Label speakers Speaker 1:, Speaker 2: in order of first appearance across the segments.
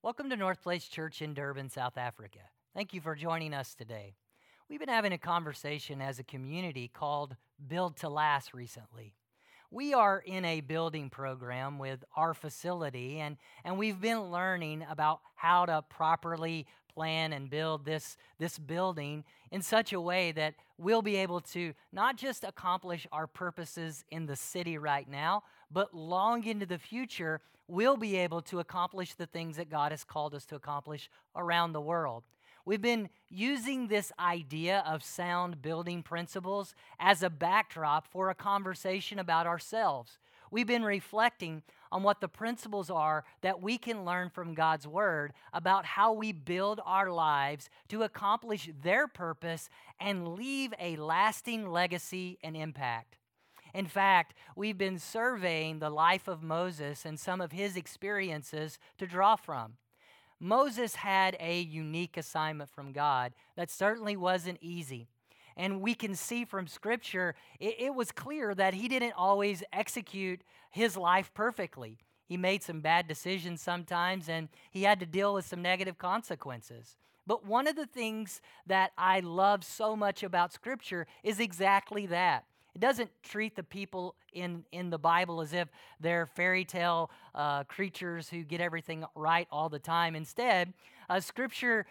Speaker 1: Welcome to North Place Church in Durban, South Africa. Thank you for joining us today. We've been having a conversation as a community called Build to Last recently. We are in a building program with our facility, and, and we've been learning about how to properly plan and build this, this building in such a way that we'll be able to not just accomplish our purposes in the city right now, but long into the future, we'll be able to accomplish the things that God has called us to accomplish around the world. We've been using this idea of sound building principles as a backdrop for a conversation about ourselves. We've been reflecting on what the principles are that we can learn from God's Word about how we build our lives to accomplish their purpose and leave a lasting legacy and impact. In fact, we've been surveying the life of Moses and some of his experiences to draw from. Moses had a unique assignment from God that certainly wasn't easy. And we can see from Scripture, it, it, was clear that he didn't always execute his life perfectly. He made some bad decisions sometimes, and he had to deal with some negative consequences. But one of the things that I love so much about Scripture is exactly that. It doesn't treat the people in, in the Bible as if they're fairy tale uh, creatures who get everything right all the time. Instead, uh, Scripture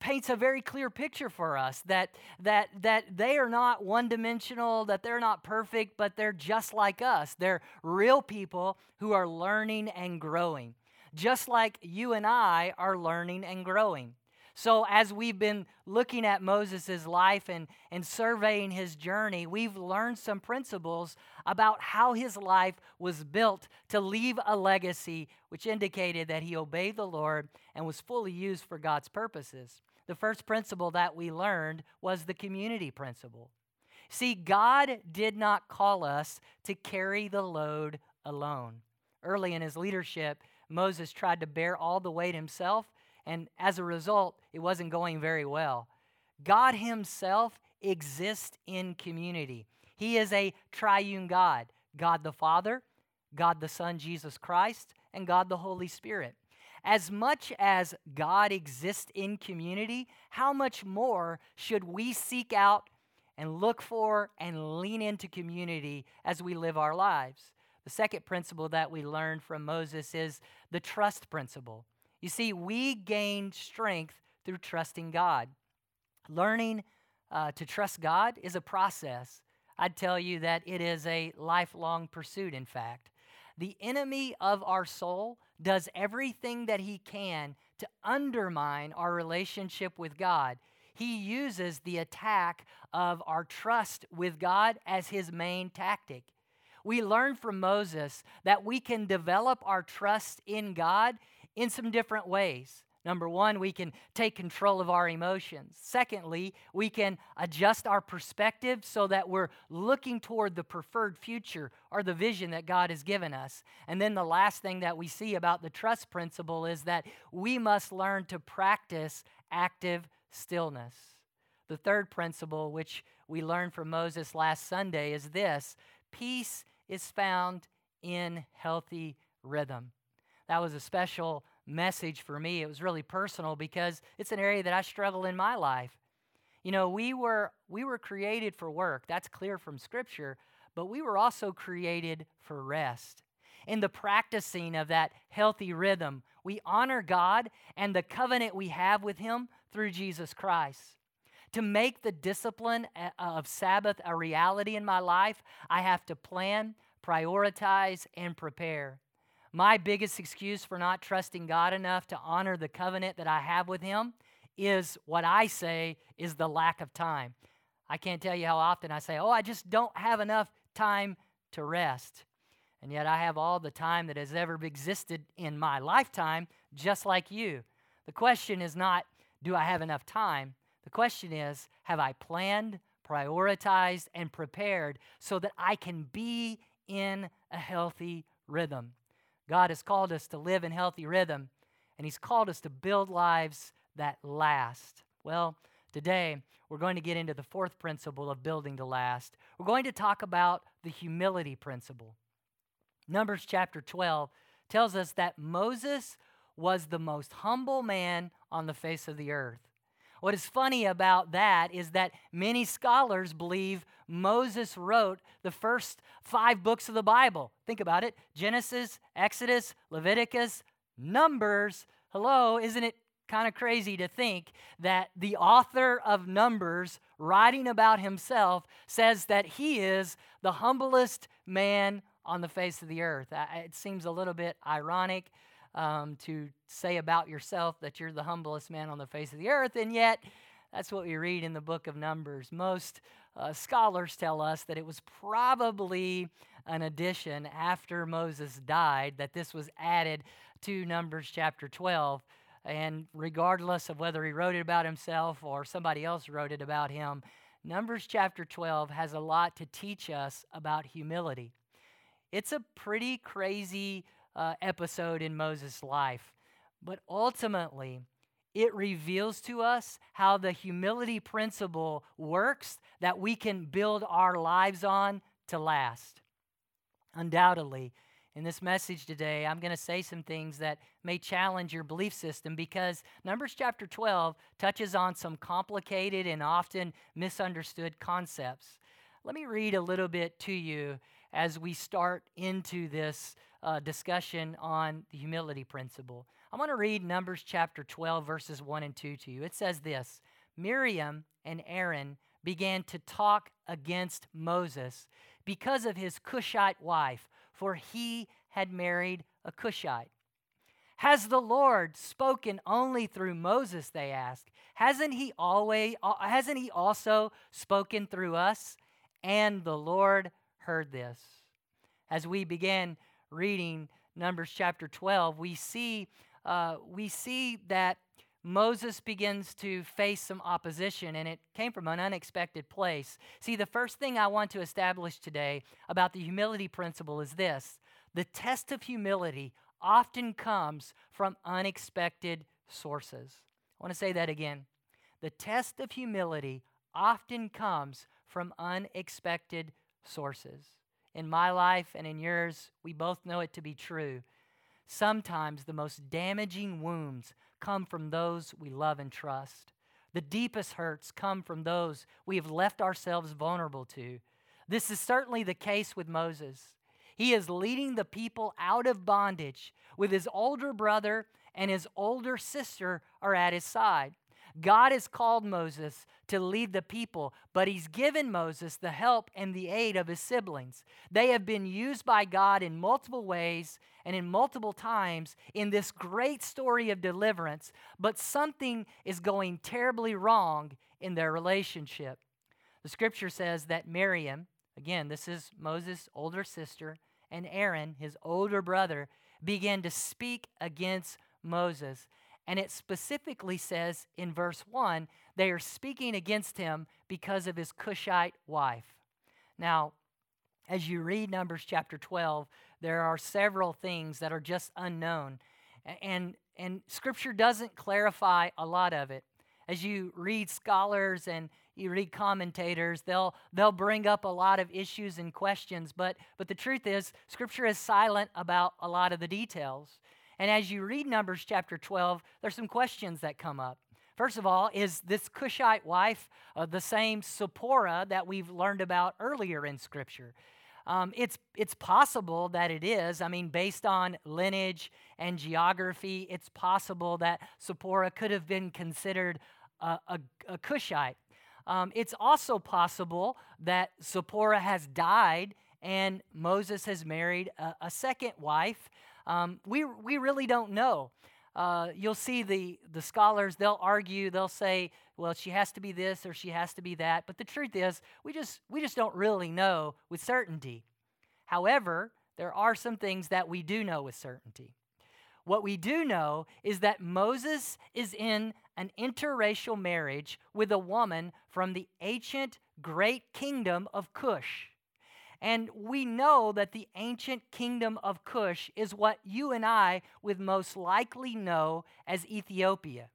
Speaker 1: paints a very clear picture for us that, that, that they are not one dimensional, that they're not perfect, but they're just like us. They're real people who are learning and growing, just like you and I are learning and growing. So, as we've been looking at Moses' life and, and surveying his journey, we've learned some principles about how his life was built to leave a legacy which indicated that he obeyed the Lord and was fully used for God's purposes. The first principle that we learned was the community principle. See, God did not call us to carry the load alone. Early in his leadership, Moses tried to bear all the weight himself, and as a result, it wasn't going very well. God Himself exists in community. He is a triune God God the Father, God the Son, Jesus Christ, and God the Holy Spirit. As much as God exists in community, how much more should we seek out and look for and lean into community as we live our lives? The second principle that we learned from Moses is the trust principle. You see, we gain strength through trusting God. Learning uh, to trust God is a process. I'd tell you that it is a lifelong pursuit, in fact. The enemy of our soul does everything that he can to undermine our relationship with God. He uses the attack of our trust with God as his main tactic. We learn from Moses that we can develop our trust in God in some different ways. Number one, we can take control of our emotions. Secondly, we can adjust our perspective so that we're looking toward the preferred future or the vision that God has given us. And then the last thing that we see about the trust principle is that we must learn to practice active stillness. The third principle, which we learned from Moses last Sunday, is this peace is found in healthy rhythm. That was a special message for me. It was really personal because it's an area that I struggle in my life. You know, we were we were created for work. That's clear from scripture, but we were also created for rest. In the practicing of that healthy rhythm, we honor God and the covenant we have with him through Jesus Christ. To make the discipline uh, of Sabbath a reality in my life, I have to plan, prioritize, and prepare. My biggest excuse for not trusting God enough to honor the covenant that I have with Him is what I say is the lack of time. I can't tell you how often I say, Oh, I just don't have enough time to rest. And yet I have all the time that has ever existed in my lifetime, just like you. The question is not, Do I have enough time? The question is, Have I planned, prioritized, and prepared so that I can be in a healthy rhythm? God has called us to live in healthy rhythm, and He's called us to build lives that last. Well, today we're going to get into the fourth principle of building to last. We're going to talk about the humility principle. Numbers chapter 12 tells us that Moses was the most humble man on the face of the earth. What is funny about that is that many scholars believe Moses wrote the first five books of the Bible. Think about it Genesis, Exodus, Leviticus, Numbers. Hello, isn't it kind of crazy to think that the author of Numbers, writing about himself, says that he is the humblest man on the face of the earth? It seems a little bit ironic um, to say about yourself that you're the humblest man on the face of the earth, and yet that's what we read in the book of Numbers. Most uh, scholars tell us that it was probably an addition after Moses died, that this was added to Numbers chapter 12. And regardless of whether he wrote it about himself or somebody else wrote it about him, Numbers chapter 12 has a lot to teach us about humility. It's a pretty crazy uh, episode in Moses' life. But ultimately, it reveals to us how the humility principle works that we can build our lives on to last. Undoubtedly, in this message today, I'm going to say some things that may challenge your belief system because Numbers chapter 12 touches on some complicated and often misunderstood concepts. Let me read a little bit to you as we start into this uh, discussion on the humility principle. I'm going to read Numbers chapter 12, verses 1 and 2 to you. It says this Miriam and Aaron began to talk against Moses because of his Cushite wife, for he had married a Cushite. Has the Lord spoken only through Moses? They asked. Hasn't he always uh, hasn't he also spoken through us? And the Lord heard this. As we began reading Numbers chapter 12, we see, uh, we see that Moses begins to face some opposition, and it came from an unexpected place. See, the first thing I want to establish today about the humility principle is this the test of humility often comes from unexpected sources. I want to say that again. The test of humility often comes from unexpected sources in my life and in yours, we both know it to be true. Sometimes the most damaging wounds come from those we love and trust. The deepest hurts come from those we have left ourselves vulnerable to. This is certainly the case with Moses. He is leading the people out of bondage with his older brother and his older sister are at his side. God has called Moses to lead the people, but he's given Moses the help and the aid of his siblings. They have been used by God in multiple ways and in multiple times in this great story of deliverance, but something is going terribly wrong in their relationship. The scripture says that Miriam, again, this is Moses' older sister, and Aaron, his older brother, began to speak against Moses. And it specifically says in verse 1 they are speaking against him because of his Cushite wife. Now, as you read Numbers chapter 12, there are several things that are just unknown. And, and Scripture doesn't clarify a lot of it. As you read scholars and you read commentators, they'll, they'll bring up a lot of issues and questions, but, but the truth is, Scripture is silent about a lot of the details. And as you read Numbers chapter 12, there's some questions that come up. First of all, is this Cushite wife uh, the same Zipporah that we've learned about earlier in Scripture? Um, it's, it's possible that it is. I mean, based on lineage and geography, it's possible that Zipporah could have been considered a, a, a Cushite. Um, it's also possible that Zipporah has died and Moses has married a, a second wife. Um, we, we really don't know. Uh, you'll see the, the scholars, they'll argue, they'll say, well, she has to be this or she has to be that. But the truth is, we just, we just don't really know with certainty. However, there are some things that we do know with certainty. What we do know is that Moses is in an interracial marriage with a woman from the ancient great kingdom of Cush. And we know that the ancient kingdom of Cush is what you and I would most likely know as Ethiopia.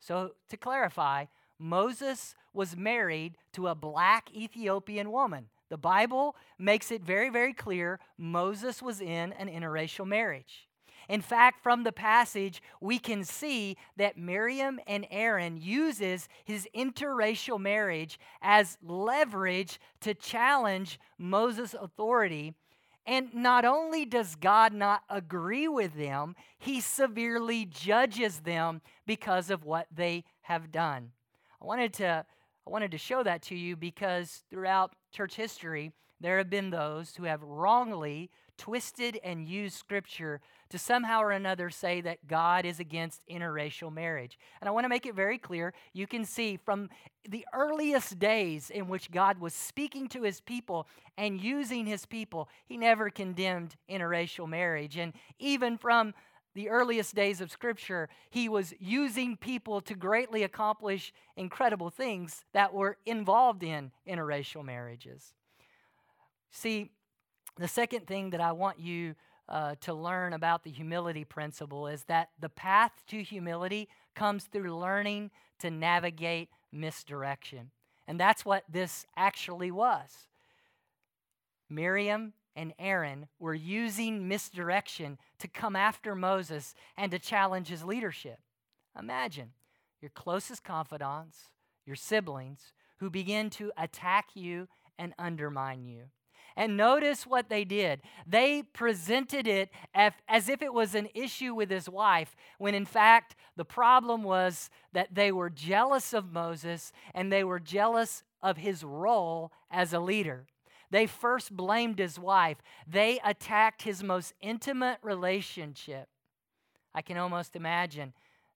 Speaker 1: So, to clarify, Moses was married to a black Ethiopian woman. The Bible makes it very, very clear Moses was in an interracial marriage. In fact, from the passage, we can see that Miriam and Aaron uses his interracial marriage as leverage to challenge Moses' authority. And not only does God not agree with them, he severely judges them because of what they have done. I wanted to I wanted to show that to you because throughout church history, there have been those who have wrongly twisted and used scripture to somehow or another say that God is against interracial marriage. And I want to make it very clear. You can see from the earliest days in which God was speaking to his people and using his people, he never condemned interracial marriage. And even from the earliest days of Scripture, he was using people to greatly accomplish incredible things that were involved in interracial marriages. See, the second thing that I want you uh, to learn about the humility principle is that the path to humility comes through learning to navigate misdirection. And that's what this actually was. Miriam and Aaron were using misdirection to come after Moses and to challenge his leadership. Imagine your closest confidants, your siblings, who begin to attack you and undermine you. And notice what they did. They presented it as if it was an issue with his wife, when in fact the problem was that they were jealous of Moses and they were jealous of his role as a leader. They first blamed his wife, they attacked his most intimate relationship. I can almost imagine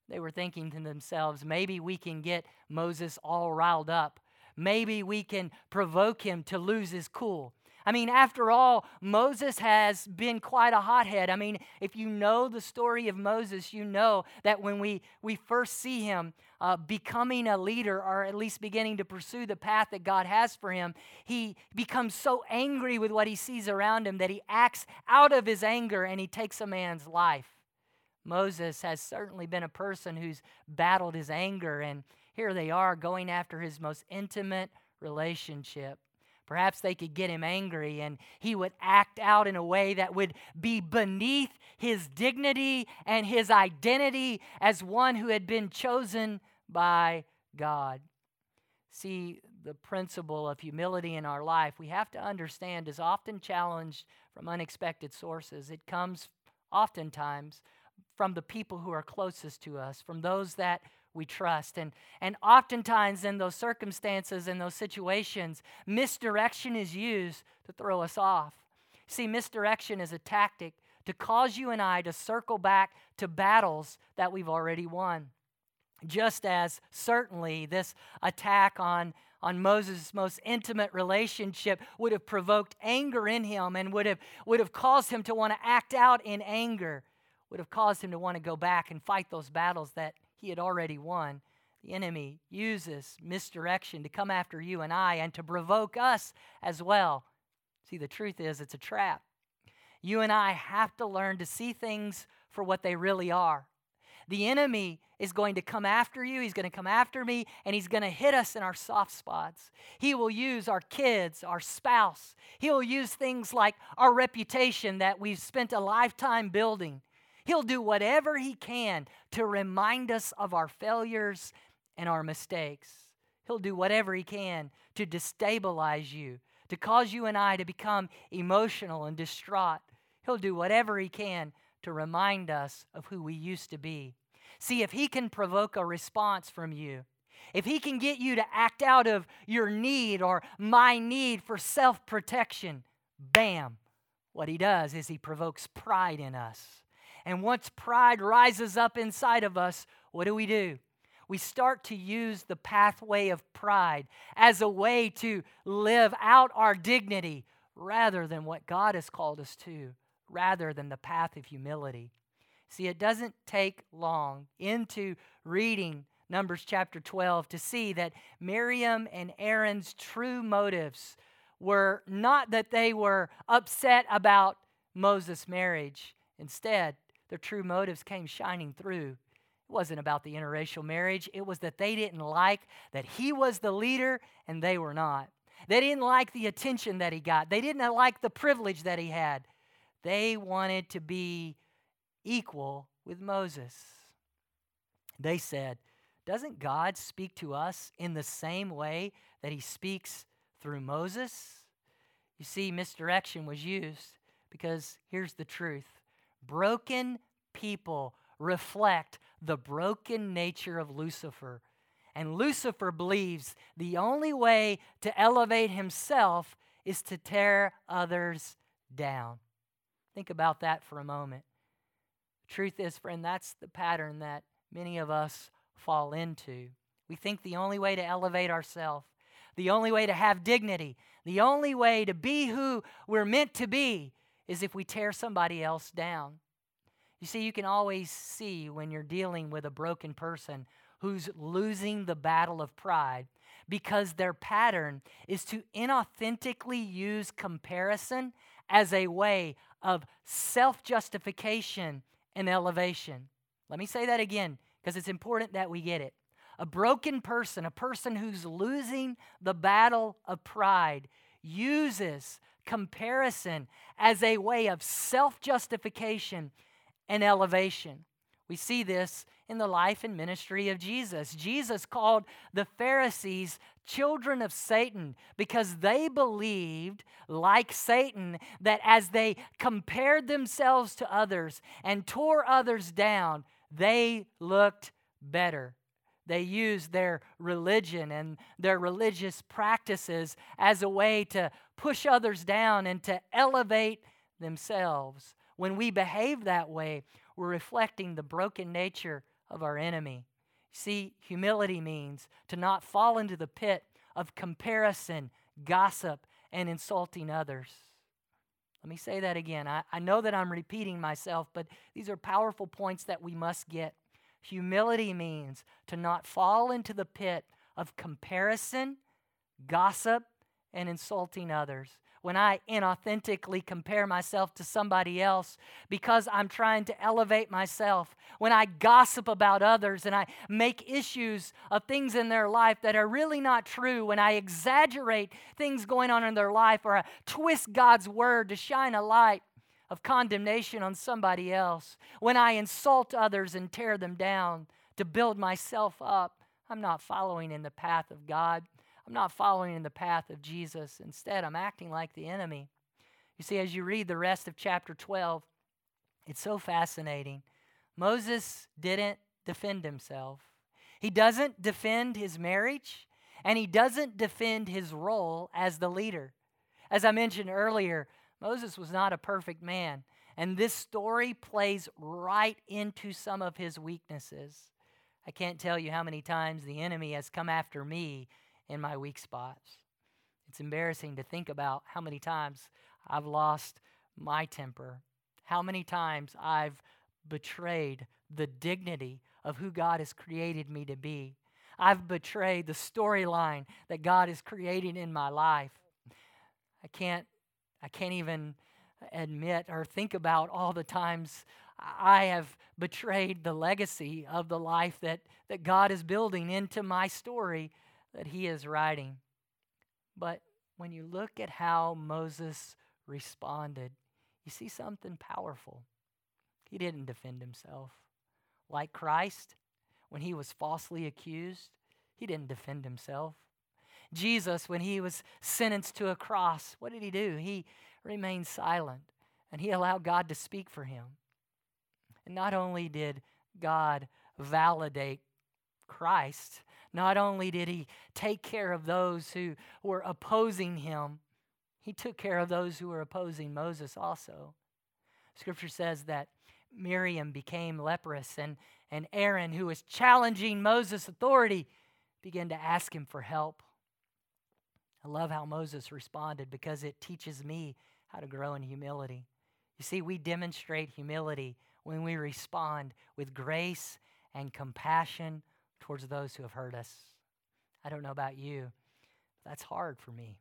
Speaker 1: they were thinking to themselves, maybe we can get Moses all riled up. Maybe we can provoke him to lose his cool. I mean, after all, Moses has been quite a hothead. I mean, if you know the story of Moses, you know that when we, we first see him uh, becoming a leader, or at least beginning to pursue the path that God has for him, he becomes so angry with what he sees around him that he acts out of his anger and he takes a man's life. Moses has certainly been a person who's battled his anger, and here they are going after his most intimate relationship. Perhaps they could get him angry and he would act out in a way that would be beneath his dignity and his identity as one who had been chosen by God. See, the principle of humility in our life, we have to understand, is often challenged from unexpected sources. It comes oftentimes from the people who are closest to us, from those that we trust. And, and oftentimes, in those circumstances, in those situations, misdirection is used to throw us off. See, misdirection is a tactic to cause you and I to circle back to battles that we've already won. Just as certainly this attack on, on Moses' most intimate relationship would have provoked anger in him and would have, would have caused him to want to act out in anger, would have caused him to want to go back and fight those battles that he had already won. The enemy uses misdirection to come after you and I and to provoke us as well. See, the truth is, it's a trap. You and I have to learn to see things for what they really are. The enemy is going to come after you, he's going to come after me, and he's going to hit us in our soft spots. He will use our kids, our spouse. He will use things like our reputation that we've spent a lifetime building. He'll do whatever he can to remind us of our failures and our mistakes. He'll do whatever he can to destabilize you, to cause you and I to become emotional and distraught. He'll do whatever he can to remind us of who we used to be. See, if he can provoke a response from you, if he can get you to act out of your need or my need for self protection, bam, what he does is he provokes pride in us. And once pride rises up inside of us, what do we do? We start to use the pathway of pride as a way to live out our dignity rather than what God has called us to, rather than the path of humility. See, it doesn't take long into reading Numbers chapter 12 to see that Miriam and Aaron's true motives were not that they were upset about Moses' marriage. Instead, their true motives came shining through. It wasn't about the interracial marriage, it was that they didn't like that he was the leader and they were not. They didn't like the attention that he got, they didn't like the privilege that he had. They wanted to be equal with Moses. They said, Doesn't God speak to us in the same way that he speaks through Moses? You see, misdirection was used because here's the truth broken people reflect the broken nature of Lucifer. And Lucifer believes the only way to elevate himself is to tear others down. Think about that for a moment. Truth is, friend, that's the pattern that many of us fall into. We think the only way to elevate ourselves, the only way to have dignity, the only way to be who we're meant to be is if we tear somebody else down. You see, you can always see when you're dealing with a broken person who's losing the battle of pride because their pattern is to inauthentically use comparison as a way of self justification and elevation. Let me say that again because it's important that we get it. A broken person, a person who's losing the battle of pride, uses comparison as a way of self justification and elevation. We see this in the life and ministry of Jesus. Jesus called the Pharisees children of Satan because they believed, like Satan, that as they compared themselves to others and tore others down, they looked better. They use their religion and their religious practices as a way to push others down and to elevate themselves. When we behave that way, we're reflecting the broken nature of our enemy. See, humility means to not fall into the pit of comparison, gossip, and insulting others. Let me say that again. I, I know that I'm repeating myself, but these are powerful points that we must get. Humility means to not fall into the pit of comparison, gossip, and insulting others. When I inauthentically compare myself to somebody else because I'm trying to elevate myself, when I gossip about others and I make issues of things in their life that are really not true, when I exaggerate things going on in their life or I twist God's word to shine a light of condemnation on somebody else, when I insult others and tear them down to build myself up, I'm not following in the path of God. I'm not following in the path of Jesus. Instead, I'm acting like the enemy. You see, as you read the rest of chapter 12, it's so fascinating. Moses didn't defend himself, he doesn't defend his marriage, and he doesn't defend his role as the leader. As I mentioned earlier, Moses was not a perfect man, and this story plays right into some of his weaknesses. I can't tell you how many times the enemy has come after me in my weak spots. It's embarrassing to think about how many times I've lost my temper, how many times I've betrayed the dignity of who God has created me to be. I've betrayed the storyline that God is creating in my life. I can't I can't even admit or think about all the times I have betrayed the legacy of the life that, that God is building into my story that he is writing. But when you look at how Moses responded, you see something powerful. He didn't defend himself. Like Christ, when he was falsely accused, he didn't defend himself. Jesus, when he was sentenced to a cross, what did he do? He remained silent and he allowed God to speak for him. And not only did God validate Christ, not only did he take care of those who were opposing him, he took care of those who were opposing Moses also. Scripture says that Miriam became leprous, and, and Aaron, who was challenging Moses' authority, began to ask him for help. I love how Moses responded because it teaches me how to grow in humility. You see, we demonstrate humility when we respond with grace and compassion towards those who have hurt us. I don't know about you, but that's hard for me.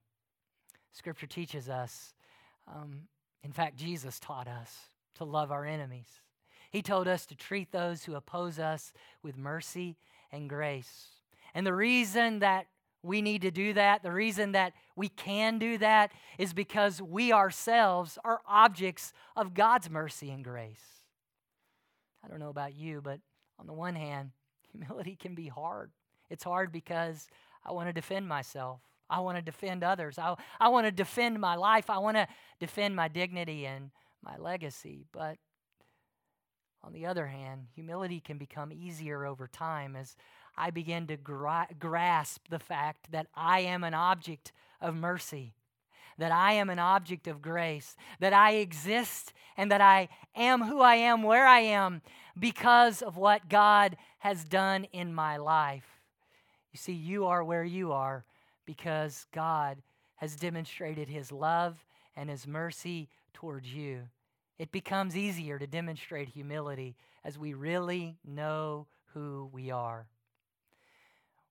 Speaker 1: Scripture teaches us, um, in fact, Jesus taught us to love our enemies. He told us to treat those who oppose us with mercy and grace. And the reason that we need to do that, the reason that we can do that, is because we ourselves are objects of God's mercy and grace. I don't know about you, but on the one hand, humility can be hard. It's hard because I want to defend myself. I want to defend others. I, I want to defend my life. I want to defend my dignity and my legacy. But on the other hand, humility can become easier over time as I begin to gra- grasp the fact that I am an object of mercy, that I am an object of grace, that I exist and that I am who I am, where I am, because of what God has done in my life. You see, you are where you are because God has demonstrated his love and his mercy towards you. It becomes easier to demonstrate humility as we really know who we are.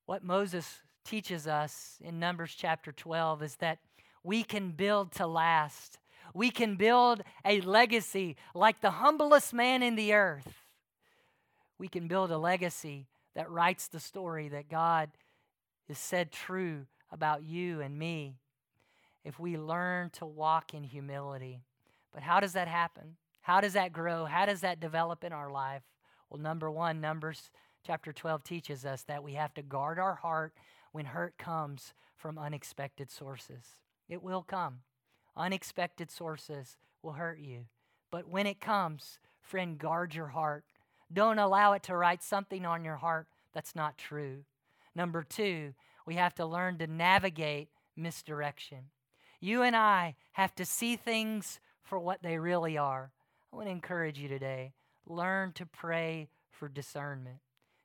Speaker 1: What Moses teaches us in Numbers chapter 12 is that we can build to last. We can build a legacy like the humblest man in the earth. We can build a legacy that writes the story that God is said true about you and me if we learn to walk in humility. But how does that happen? How does that grow? How does that develop in our life? Well, number one, Numbers Chapter 12 teaches us that we have to guard our heart when hurt comes from unexpected sources. It will come. Unexpected sources will hurt you. But when it comes, friend, guard your heart. Don't allow it to write something on your heart that's not true. Number two, we have to learn to navigate misdirection. You and I have to see things for what they really are. I want to encourage you today learn to pray for discernment.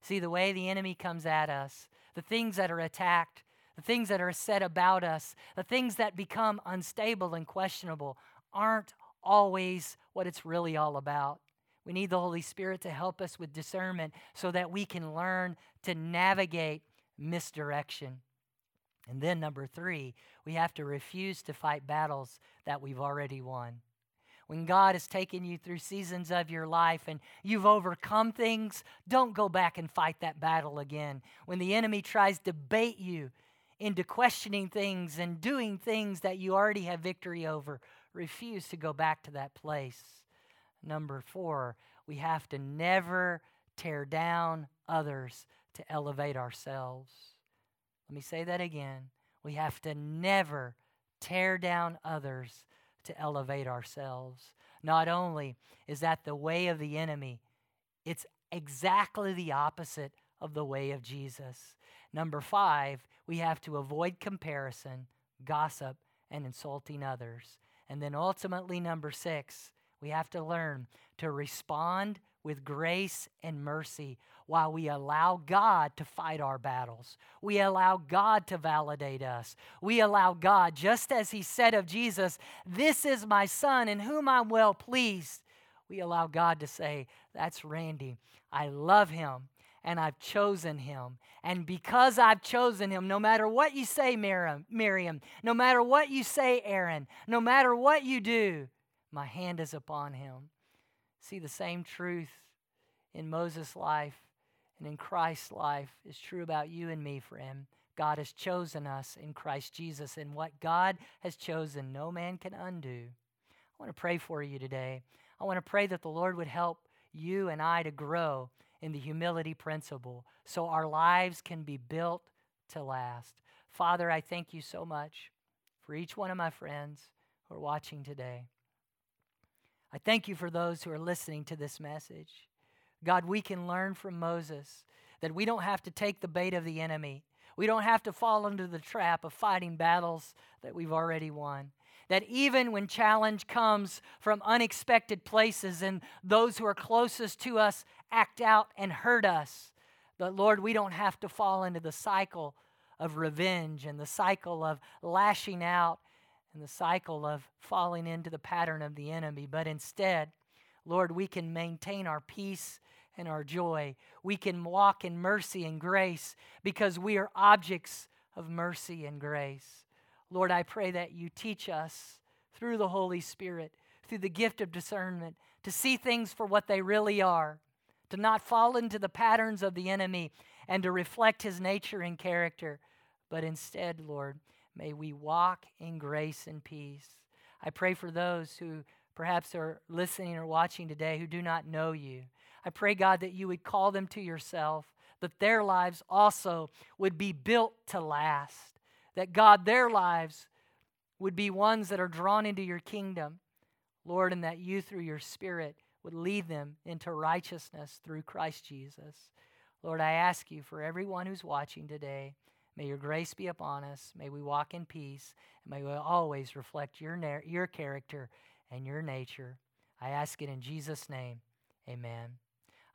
Speaker 1: See, the way the enemy comes at us, the things that are attacked, the things that are said about us, the things that become unstable and questionable aren't always what it's really all about. We need the Holy Spirit to help us with discernment so that we can learn to navigate misdirection. And then, number three, we have to refuse to fight battles that we've already won when God has taken you through seasons of your life and you've overcome things, don't go back and fight that battle again. When the enemy tries to bait you into questioning things and doing things that you already have victory over, refuse to go back to that place. Number four, we have to never tear down others to elevate ourselves. Let me say that again. We have to never tear down others to elevate ourselves. Not only is that the way of the enemy, it's exactly the opposite of the way of Jesus. Number five, we have to avoid comparison, gossip, and insulting others. And then ultimately, number six, we have to learn to respond with grace and mercy while we allow God to fight our battles. We allow God to validate us. We allow God, just as He said of Jesus, This is my Son in whom I'm well pleased. We allow God to say, That's Randy. I love him and I've chosen him. And because I've chosen him, no matter what you say, Miriam, no matter what you say, Aaron, no matter what you do, my hand is upon him. See, the same truth in Moses' life and in Christ's life is true about you and me, friend. God has chosen us in Christ Jesus, and what God has chosen, no man can undo. I want to pray for you today. I want to pray that the Lord would help you and I to grow in the humility principle so our lives can be built to last. Father, I thank you so much for each one of my friends who are watching today. I thank you for those who are listening to this message. God, we can learn from Moses that we don't have to take the bait of the enemy. We don't have to fall into the trap of fighting battles that we've already won. That even when challenge comes from unexpected places and those who are closest to us act out and hurt us, that Lord, we don't have to fall into the cycle of revenge and the cycle of lashing out and the cycle of falling into the pattern of the enemy, but instead, Lord, we can maintain our peace and our joy. We can walk in mercy and grace because we are objects of mercy and grace. Lord, I pray that you teach us through the Holy Spirit, through the gift of discernment, to see things for what they really are, to not fall into the patterns of the enemy, and to reflect his nature and character. But instead, Lord, may we walk in grace and peace. I pray for those who perhaps are listening or watching today who do not know you. I pray, God, that you would call them to yourself, that their lives also would be built to last, that, God, their lives would be ones that are drawn into your kingdom, Lord, and that you, through your Spirit, would lead them into righteousness through Christ Jesus. Lord, I ask you for everyone who's watching today, may your grace be upon us. May we walk in peace, and may we always reflect your, na- your character and your nature. I ask it in Jesus' name. Amen.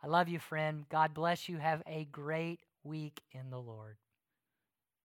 Speaker 1: I love you, friend. God bless you. Have a great week in the Lord.